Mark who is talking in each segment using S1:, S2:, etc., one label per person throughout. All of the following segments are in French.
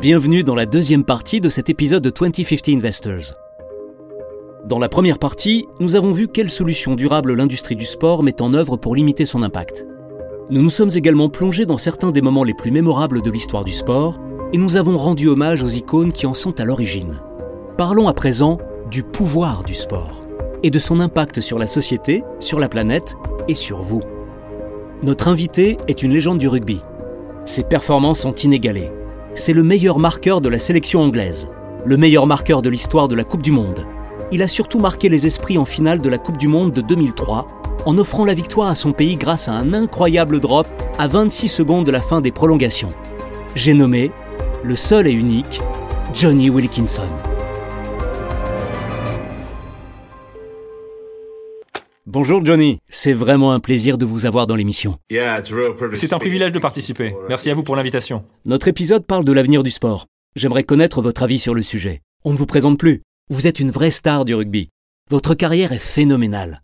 S1: Bienvenue dans la deuxième partie de cet épisode de 2050 Investors. Dans la première partie, nous avons vu quelles solutions durables l'industrie du sport met en œuvre pour limiter son impact. Nous nous sommes également plongés dans certains des moments les plus mémorables de l'histoire du sport et nous avons rendu hommage aux icônes qui en sont à l'origine. Parlons à présent du pouvoir du sport et de son impact sur la société, sur la planète et sur vous. Notre invité est une légende du rugby. Ses performances sont inégalées. C'est le meilleur marqueur de la sélection anglaise, le meilleur marqueur de l'histoire de la Coupe du Monde. Il a surtout marqué les esprits en finale de la Coupe du Monde de 2003 en offrant la victoire à son pays grâce à un incroyable drop à 26 secondes de la fin des prolongations. J'ai nommé le seul et unique Johnny Wilkinson. Bonjour Johnny, c'est vraiment un plaisir de vous avoir dans l'émission.
S2: C'est un privilège de participer. Merci à vous pour l'invitation.
S1: Notre épisode parle de l'avenir du sport. J'aimerais connaître votre avis sur le sujet. On ne vous présente plus. Vous êtes une vraie star du rugby. Votre carrière est phénoménale.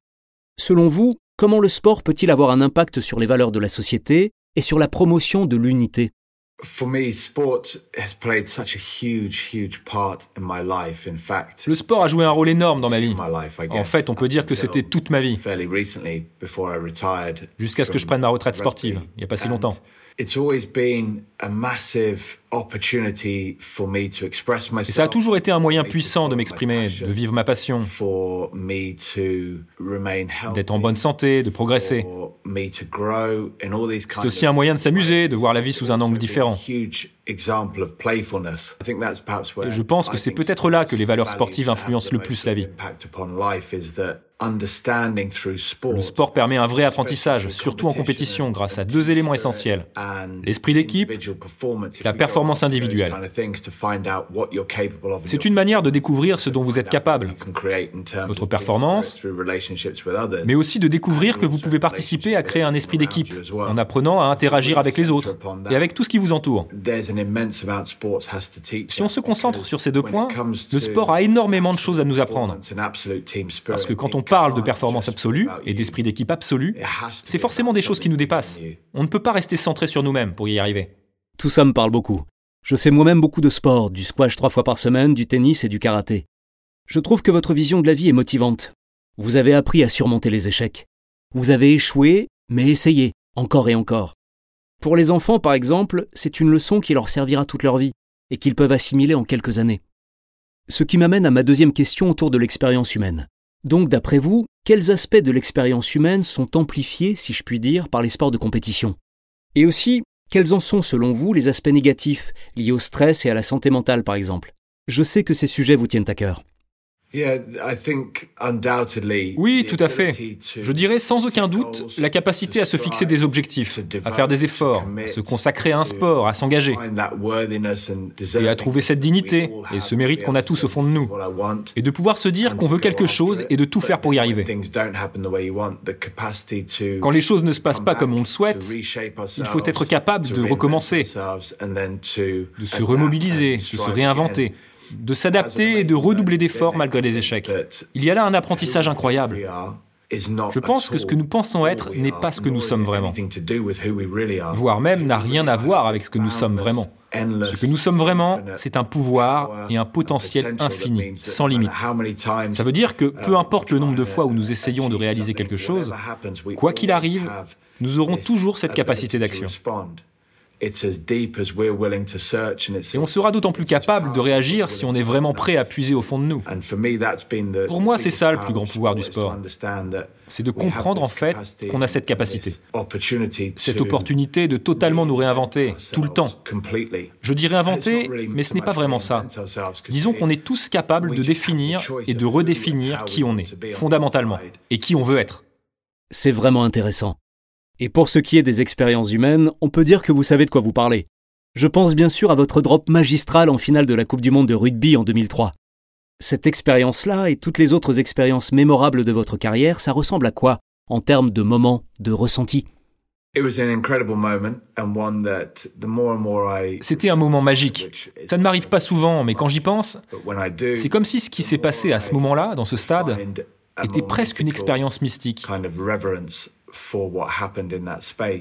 S1: Selon vous, comment le sport peut-il avoir un impact sur les valeurs de la société et sur la promotion de l'unité?
S2: Le sport a joué un rôle énorme dans ma vie. En fait, on peut dire que c'était toute ma vie. Jusqu'à ce que je prenne ma retraite sportive, il n'y a pas si longtemps. Et ça a toujours été un moyen puissant de m'exprimer, de vivre ma passion, d'être en bonne santé, de progresser. C'est aussi un moyen de s'amuser, de voir la vie sous un angle différent. Et je pense que c'est peut-être là que les valeurs sportives influencent le plus la vie. Le sport permet un vrai apprentissage, surtout en compétition, grâce à deux éléments essentiels. L'esprit d'équipe, la performance individuelle. C'est une manière de découvrir ce dont vous êtes capable, votre performance, mais aussi de découvrir que vous pouvez participer à créer un esprit d'équipe, en apprenant à interagir avec les autres et avec tout ce qui vous entoure. Si on se concentre sur ces deux points, le sport a énormément de choses à nous apprendre. Parce que quand on parle de performance absolue et d'esprit d'équipe absolu, c'est forcément des choses qui nous dépassent. On ne peut pas rester centré sur nous-mêmes pour y arriver.
S1: Tout ça me parle beaucoup. Je fais moi-même beaucoup de sport, du squash trois fois par semaine, du tennis et du karaté. Je trouve que votre vision de la vie est motivante. Vous avez appris à surmonter les échecs. Vous avez échoué, mais essayé, encore et encore. Pour les enfants, par exemple, c'est une leçon qui leur servira toute leur vie et qu'ils peuvent assimiler en quelques années. Ce qui m'amène à ma deuxième question autour de l'expérience humaine. Donc, d'après vous, quels aspects de l'expérience humaine sont amplifiés, si je puis dire, par les sports de compétition? Et aussi, quels en sont, selon vous, les aspects négatifs liés au stress et à la santé mentale, par exemple? Je sais que ces sujets vous tiennent à cœur.
S2: Oui, tout à fait. Je dirais sans aucun doute la capacité à se fixer des objectifs, à faire des efforts, à se consacrer à un sport, à s'engager, et à trouver cette dignité et ce mérite qu'on a tous au fond de nous, et de pouvoir se dire qu'on veut quelque chose et de tout faire pour y arriver. Quand les choses ne se passent pas comme on le souhaite, il faut être capable de recommencer, de se remobiliser, de se réinventer de s'adapter et de redoubler d'efforts malgré les échecs. Il y a là un apprentissage incroyable. Je pense que ce que nous pensons être n'est pas ce que nous sommes vraiment, voire même n'a rien à voir avec ce que nous sommes vraiment. Ce que nous sommes vraiment, c'est un pouvoir et un potentiel infini, sans limite. Ça veut dire que peu importe le nombre de fois où nous essayons de réaliser quelque chose, quoi qu'il arrive, nous aurons toujours cette capacité d'action. Et on sera d'autant plus capable de réagir si on est vraiment prêt à puiser au fond de nous. Pour moi, c'est ça le plus grand pouvoir du sport. C'est de comprendre en fait qu'on a cette capacité, cette opportunité de totalement nous réinventer, tout le temps. Je dis réinventer, mais ce n'est pas vraiment ça. Disons qu'on est tous capables de définir et de redéfinir qui on est, fondamentalement, et qui on veut être.
S1: C'est vraiment intéressant. Et pour ce qui est des expériences humaines, on peut dire que vous savez de quoi vous parlez. Je pense bien sûr à votre drop magistral en finale de la Coupe du Monde de rugby en 2003. Cette expérience-là et toutes les autres expériences mémorables de votre carrière, ça ressemble à quoi en termes de moments, de ressentis?
S2: C'était un moment magique. Ça ne m'arrive pas souvent, mais quand j'y pense, c'est comme si ce qui s'est passé à ce moment-là, dans ce stade, était presque une expérience mystique.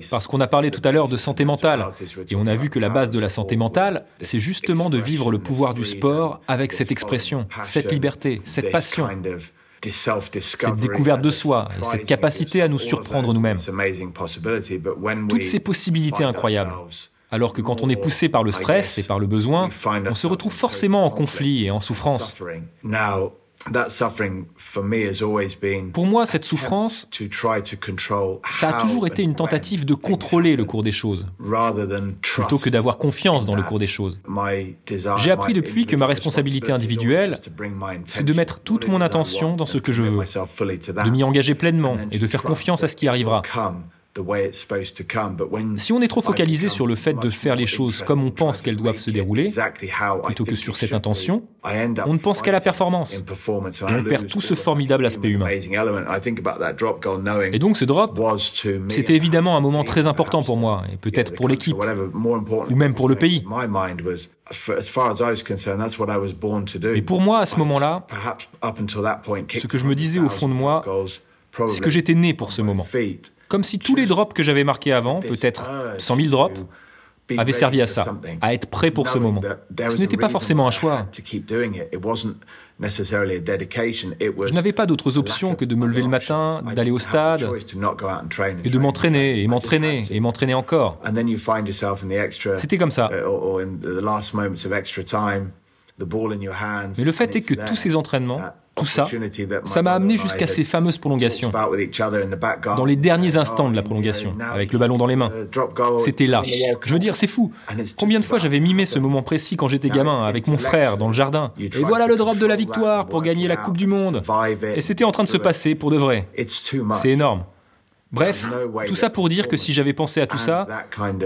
S2: Parce qu'on a parlé tout à l'heure de santé mentale, et on a vu que la base de la santé mentale, c'est justement de vivre le pouvoir du sport avec cette expression, cette liberté, cette passion cette découverte de soi et cette capacité à nous surprendre nous-mêmes. Toutes ces possibilités incroyables. Alors que quand on est poussé par le stress et par le besoin, on se retrouve forcément en conflit et en souffrance. Pour moi, cette souffrance, ça a toujours été une tentative de contrôler le cours des choses, plutôt que d'avoir confiance dans le cours des choses. J'ai appris depuis que ma responsabilité individuelle, c'est de mettre toute mon attention dans ce que je veux, de m'y engager pleinement et de faire confiance à ce qui arrivera. Si on est trop focalisé sur le fait de faire les choses comme on pense qu'elles doivent se dérouler, plutôt que sur cette intention, on ne pense qu'à la performance. Et on perd tout ce formidable aspect humain. Et donc ce drop, c'était évidemment un moment très important pour moi, et peut-être pour l'équipe, ou même pour le pays. Mais pour moi, à ce moment-là, ce que je me disais au fond de moi, c'est que j'étais né pour ce moment. Comme si tous les drops que j'avais marqués avant, peut-être 100 000 drops, avaient servi à ça, à être prêt pour ce moment. Ce n'était pas forcément un choix. Je n'avais pas d'autres options que de me lever le matin, d'aller au stade et de m'entraîner et m'entraîner et m'entraîner encore. C'était comme ça. Mais le fait est que tous ces entraînements, tout ça, ça m'a amené jusqu'à ces fameuses prolongations. Dans les derniers instants de la prolongation, avec le ballon dans les mains. C'était là. Je veux dire, c'est fou. Combien de fois j'avais mimé ce moment précis quand j'étais gamin, avec mon frère, dans le jardin. Et voilà le drop de la victoire pour gagner la Coupe du Monde. Et c'était en train de se passer pour de vrai. C'est énorme. Bref, tout ça pour dire que si j'avais pensé à tout ça,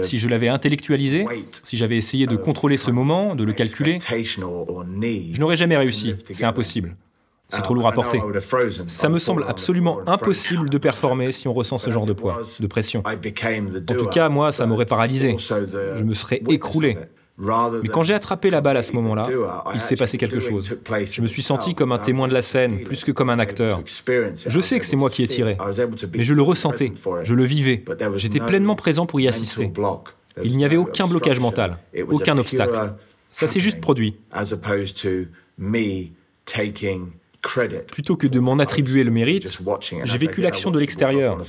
S2: si je l'avais intellectualisé, si j'avais essayé de contrôler ce moment, de le calculer, je n'aurais jamais réussi. C'est impossible. C'est trop lourd à porter. Ça me semble absolument impossible de performer si on ressent ce genre de poids, de pression. En tout cas, moi, ça m'aurait paralysé. Je me serais écroulé. Mais quand j'ai attrapé la balle à ce moment-là, il s'est passé quelque chose. Je me suis senti comme un témoin de la scène, plus que comme un acteur. Je sais que c'est moi qui ai tiré, mais je le ressentais, je le vivais. J'étais pleinement présent pour y assister. Il n'y avait aucun blocage mental, aucun obstacle. Ça s'est juste produit. Plutôt que de m'en attribuer le mérite, j'ai vécu l'action de l'extérieur.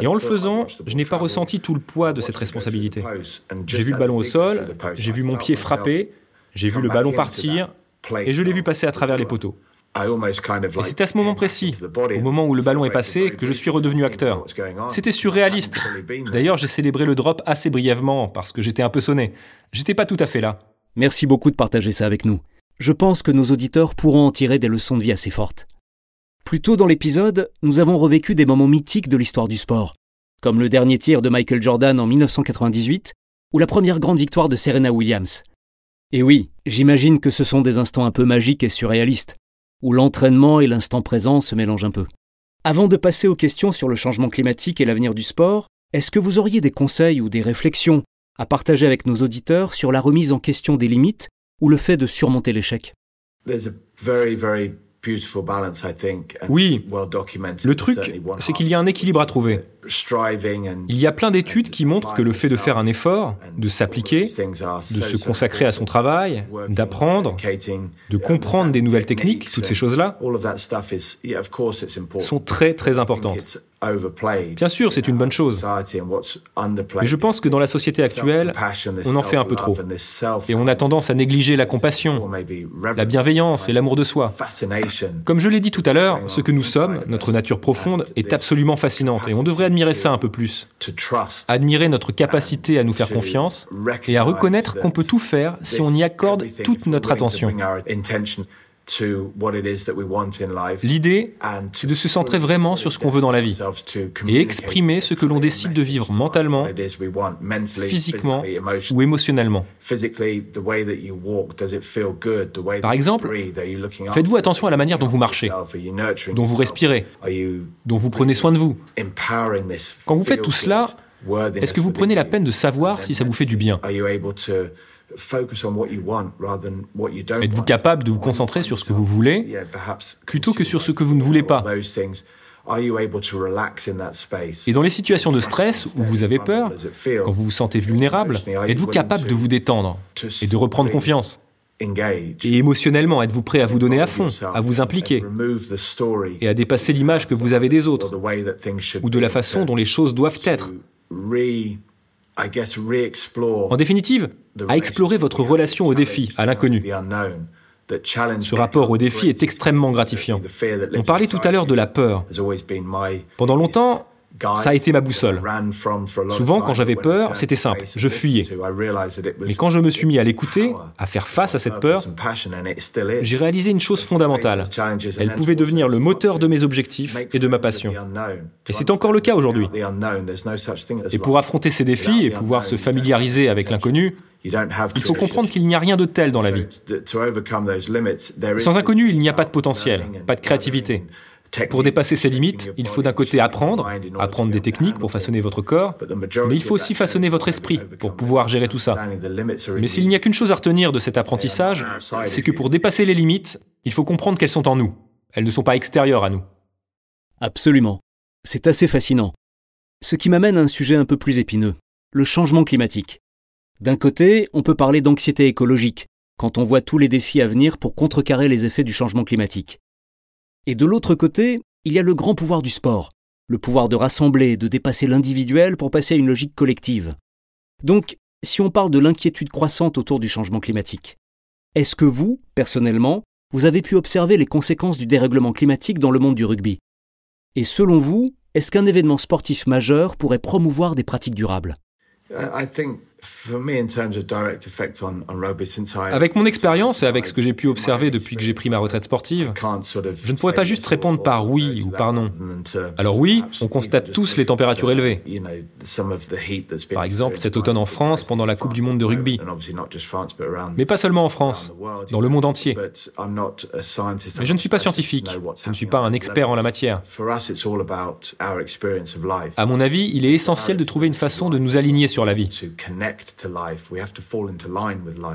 S2: Et en le faisant, je n'ai pas ressenti tout le poids de cette responsabilité. J'ai vu le ballon au sol, j'ai vu mon pied frapper, j'ai vu le ballon partir, et je l'ai vu passer à travers les poteaux. Et c'est à ce moment précis, au moment où le ballon est passé, que je suis redevenu acteur. C'était surréaliste. D'ailleurs, j'ai célébré le drop assez brièvement parce que j'étais un peu sonné. J'étais pas tout à fait là.
S1: Merci beaucoup de partager ça avec nous je pense que nos auditeurs pourront en tirer des leçons de vie assez fortes. Plus tôt dans l'épisode, nous avons revécu des moments mythiques de l'histoire du sport, comme le dernier tir de Michael Jordan en 1998 ou la première grande victoire de Serena Williams. Et oui, j'imagine que ce sont des instants un peu magiques et surréalistes, où l'entraînement et l'instant présent se mélangent un peu. Avant de passer aux questions sur le changement climatique et l'avenir du sport, est-ce que vous auriez des conseils ou des réflexions à partager avec nos auditeurs sur la remise en question des limites ou le fait de surmonter l'échec
S2: oui, le truc, c'est qu'il y a un équilibre à trouver. Il y a plein d'études qui montrent que le fait de faire un effort, de s'appliquer, de se consacrer à son travail, d'apprendre, de comprendre des nouvelles techniques, toutes ces choses-là, sont très très importantes. Bien sûr, c'est une bonne chose. Mais je pense que dans la société actuelle, on en fait un peu trop. Et on a tendance à négliger la compassion, la bienveillance et l'amour de soi. Comme je l'ai dit tout à l'heure, ce que nous sommes, notre nature profonde, est absolument fascinante et on devrait admirer ça un peu plus. Admirer notre capacité à nous faire confiance et à reconnaître qu'on peut tout faire si on y accorde toute notre attention. L'idée, c'est de se centrer vraiment sur ce qu'on veut dans la vie et exprimer ce que l'on décide de vivre mentalement, physiquement ou émotionnellement. Par exemple, faites-vous attention à la manière dont vous marchez, dont vous respirez, dont vous prenez soin de vous? Quand vous faites tout cela, est-ce que vous prenez la peine de savoir si ça vous fait du bien? Êtes-vous capable de vous concentrer sur ce que vous voulez plutôt que sur ce que vous ne voulez pas Et dans les situations de stress où vous avez peur, quand vous vous sentez vulnérable, êtes-vous capable de vous détendre et de reprendre confiance? et émotionnellement, êtes-vous prêt à vous donner à fond, à vous impliquer et à dépasser l'image que vous avez des autres ou de la façon dont les choses doivent être? En définitive, à explorer votre relation au défi, à l'inconnu. Ce rapport au défi est extrêmement gratifiant. On parlait tout à l'heure de la peur. Pendant longtemps, ça a été ma boussole. Souvent, quand j'avais peur, c'était simple, je fuyais. Mais quand je me suis mis à l'écouter, à faire face à cette peur, j'ai réalisé une chose fondamentale. Elle pouvait devenir le moteur de mes objectifs et de ma passion. Et c'est encore le cas aujourd'hui. Et pour affronter ces défis et pouvoir se familiariser avec l'inconnu, il faut comprendre qu'il n'y a rien de tel dans la vie. Sans inconnu, il n'y a pas de potentiel, pas de créativité. Pour dépasser ces limites, il faut d'un côté apprendre, apprendre des techniques pour façonner votre corps, mais il faut aussi façonner votre esprit pour pouvoir gérer tout ça. Mais s'il n'y a qu'une chose à retenir de cet apprentissage, c'est que pour dépasser les limites, il faut comprendre qu'elles sont en nous. Elles ne sont pas extérieures à nous.
S1: Absolument. C'est assez fascinant. Ce qui m'amène à un sujet un peu plus épineux, le changement climatique. D'un côté, on peut parler d'anxiété écologique, quand on voit tous les défis à venir pour contrecarrer les effets du changement climatique. Et de l'autre côté, il y a le grand pouvoir du sport, le pouvoir de rassembler, de dépasser l'individuel pour passer à une logique collective. Donc, si on parle de l'inquiétude croissante autour du changement climatique, est-ce que vous, personnellement, vous avez pu observer les conséquences du dérèglement climatique dans le monde du rugby? Et selon vous, est-ce qu'un événement sportif majeur pourrait promouvoir des pratiques durables?
S2: Avec mon expérience et avec ce que j'ai pu observer depuis que j'ai pris ma retraite sportive, je ne pourrais pas juste répondre par oui ou par non. Alors oui, on constate tous les températures élevées. Par exemple, cet automne en France pendant la Coupe du Monde de rugby. Mais pas seulement en France, dans le monde entier. Mais je ne suis pas scientifique, je ne suis pas un expert en la matière. À mon avis, il est essentiel de trouver une façon de nous aligner sur la vie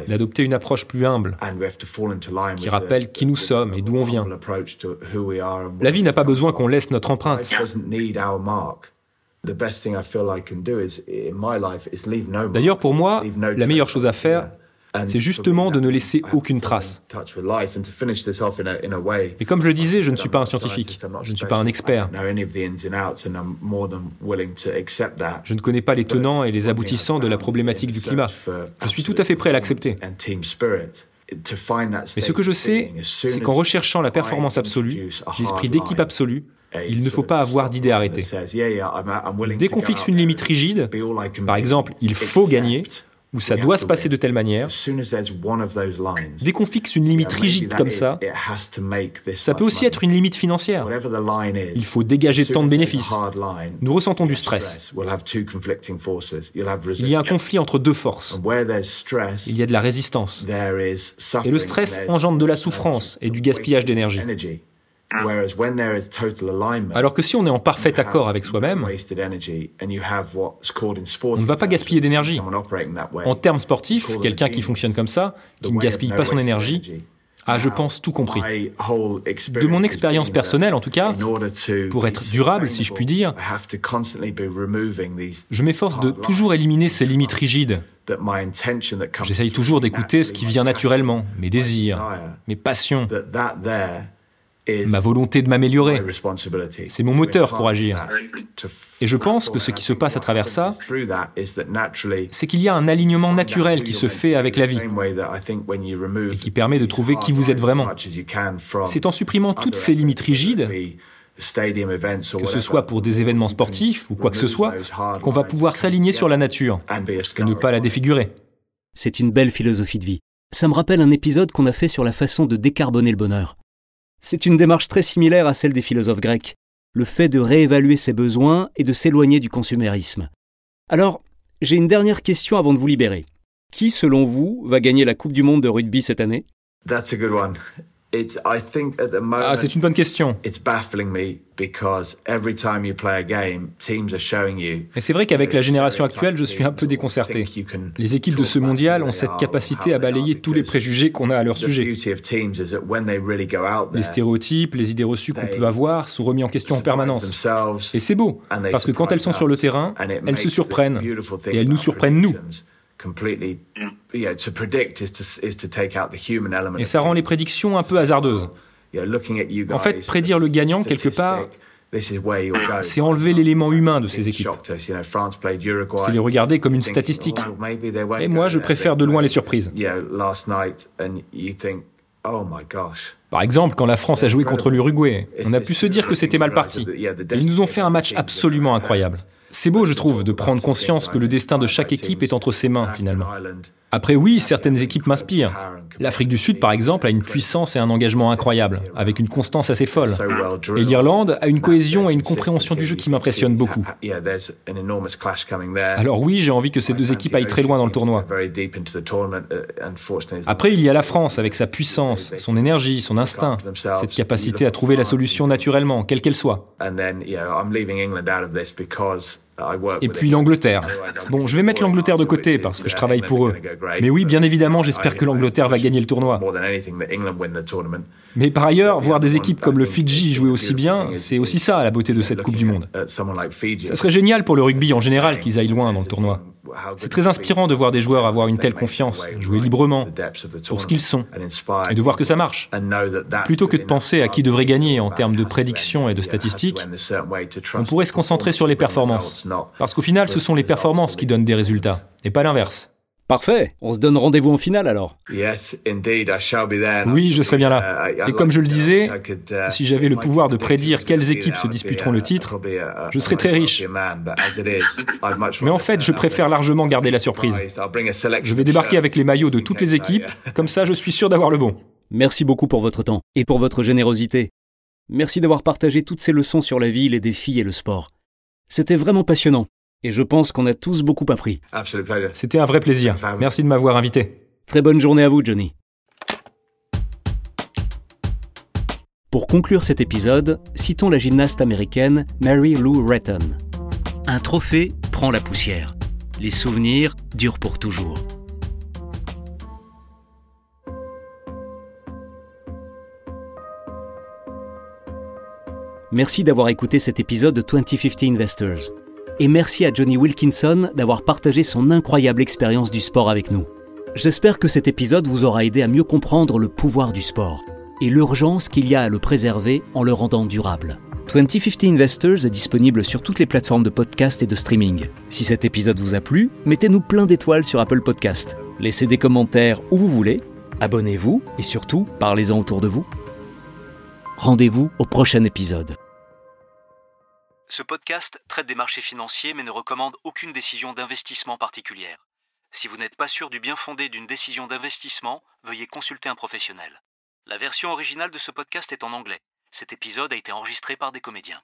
S2: d'adopter une approche plus humble qui rappelle qui nous sommes et d'où on vient. La vie n'a pas besoin qu'on laisse notre empreinte. D'ailleurs, pour moi, la meilleure chose à faire, c'est justement de ne laisser aucune trace. Mais comme je le disais, je ne suis pas un scientifique, je ne suis pas un expert. Je ne connais pas les tenants et les aboutissants de la problématique du climat. Je suis tout à fait prêt à l'accepter. Mais ce que je sais, c'est qu'en recherchant la performance absolue, l'esprit d'équipe absolue, il ne faut pas avoir d'idée arrêtée. Dès qu'on fixe une limite rigide, par exemple, il faut gagner, où ça doit se passer de telle manière, dès qu'on fixe une limite rigide comme ça, ça peut aussi être une limite financière. Il faut dégager tant de bénéfices. Nous ressentons du stress. Il y a un conflit entre deux forces. Il y a de la résistance. Et le stress engendre de la souffrance et du gaspillage d'énergie. Alors que si on est en parfait accord avec soi-même, on ne va pas gaspiller d'énergie. En termes sportifs, quelqu'un qui fonctionne comme ça, qui ne gaspille pas son énergie, a, je pense, tout compris. De mon expérience personnelle, en tout cas, pour être durable, si je puis dire, je m'efforce de toujours éliminer ces limites rigides. J'essaye toujours d'écouter ce qui vient naturellement, mes désirs, mes passions, ma volonté de m'améliorer. C'est mon moteur pour agir. Et je pense que ce qui se passe à travers ça, c'est qu'il y a un alignement naturel qui se fait avec la vie et qui permet de trouver qui vous êtes vraiment. C'est en supprimant toutes ces limites rigides que ce soit pour des événements sportifs ou quoi que ce soit, qu'on va pouvoir s'aligner sur la nature et ne pas la défigurer.
S1: C'est une belle philosophie de vie. Ça me rappelle un épisode qu'on a fait sur la façon de décarboner le bonheur. C'est une démarche très similaire à celle des philosophes grecs, le fait de réévaluer ses besoins et de s'éloigner du consumérisme. Alors, j'ai une dernière question avant de vous libérer. Qui, selon vous, va gagner la Coupe du Monde de rugby cette année?
S2: Ah, c'est une bonne question. Et c'est vrai qu'avec la génération actuelle, je suis un peu déconcerté. Les équipes de ce mondial ont cette capacité à balayer tous les préjugés qu'on a à leur sujet. Les stéréotypes, les idées reçues qu'on peut avoir sont remis en question en permanence. Et c'est beau, parce que quand elles sont sur le terrain, elles se surprennent. Et elles nous surprennent nous. Et ça rend les prédictions un peu hasardeuses. En fait, prédire le gagnant, quelque part, c'est enlever l'élément humain de ces équipes. C'est les regarder comme une statistique. Et moi, je préfère de loin les surprises. Oh Par exemple, quand la France a joué contre l'Uruguay, on a pu se dire que c'était mal parti. Ils nous ont fait un match absolument incroyable. C'est beau, je trouve, de prendre conscience que le destin de chaque équipe est entre ses mains, finalement. Après, oui, certaines équipes m'inspirent. L'Afrique du Sud, par exemple, a une puissance et un engagement incroyable, avec une constance assez folle. Et l'Irlande a une cohésion et une compréhension du jeu qui m'impressionnent beaucoup. Alors oui, j'ai envie que ces deux équipes aillent très loin dans le tournoi. Après, il y a la France, avec sa puissance, son énergie, son instinct, cette capacité à trouver la solution naturellement, quelle qu'elle soit. Et puis l'Angleterre. Bon, je vais mettre l'Angleterre de côté parce que je travaille pour eux. Mais oui, bien évidemment, j'espère que l'Angleterre va gagner le tournoi. Mais par ailleurs, voir des équipes comme le Fidji jouer aussi bien, c'est aussi ça la beauté de cette Coupe du Monde. Ça serait génial pour le rugby en général qu'ils aillent loin dans le tournoi. C'est très inspirant de voir des joueurs avoir une telle confiance, jouer librement, pour ce qu'ils sont, et de voir que ça marche. Plutôt que de penser à qui devrait gagner en termes de prédictions et de statistiques, on pourrait se concentrer sur les performances. Parce qu'au final, ce sont les performances qui donnent des résultats, et pas l'inverse.
S1: Parfait, on se donne rendez-vous en finale alors.
S2: Oui, je serai bien là. Uh, Et comme je le disais, uh, si j'avais le pouvoir de prédire quelles équipes se disputeront le titre, je serais très riche. Mais en fait, je préfère largement garder la surprise. Je vais débarquer avec les maillots de toutes les équipes, comme ça je suis sûr d'avoir le bon.
S1: Merci beaucoup pour votre temps et pour votre générosité. Merci d'avoir partagé toutes ces leçons sur la vie, les défis et le sport. C'était vraiment passionnant. Et je pense qu'on a tous beaucoup appris.
S2: C'était un vrai plaisir. Merci de m'avoir invité.
S1: Très bonne journée à vous, Johnny. Pour conclure cet épisode, citons la gymnaste américaine Mary Lou Retton. Un trophée prend la poussière. Les souvenirs durent pour toujours. Merci d'avoir écouté cet épisode de 2050 Investors et merci à Johnny Wilkinson d'avoir partagé son incroyable expérience du sport avec nous. J'espère que cet épisode vous aura aidé à mieux comprendre le pouvoir du sport et l'urgence qu'il y a à le préserver en le rendant durable. 2050 Investors est disponible sur toutes les plateformes de podcast et de streaming. Si cet épisode vous a plu, mettez-nous plein d'étoiles sur Apple Podcast. Laissez des commentaires où vous voulez, abonnez-vous et surtout, parlez-en autour de vous. Rendez-vous au prochain épisode. Ce podcast traite des marchés financiers mais ne recommande aucune décision d'investissement particulière. Si vous n'êtes pas sûr du bien fondé d'une décision d'investissement, veuillez consulter un professionnel. La version originale de ce podcast est en anglais. Cet épisode a été enregistré par des comédiens.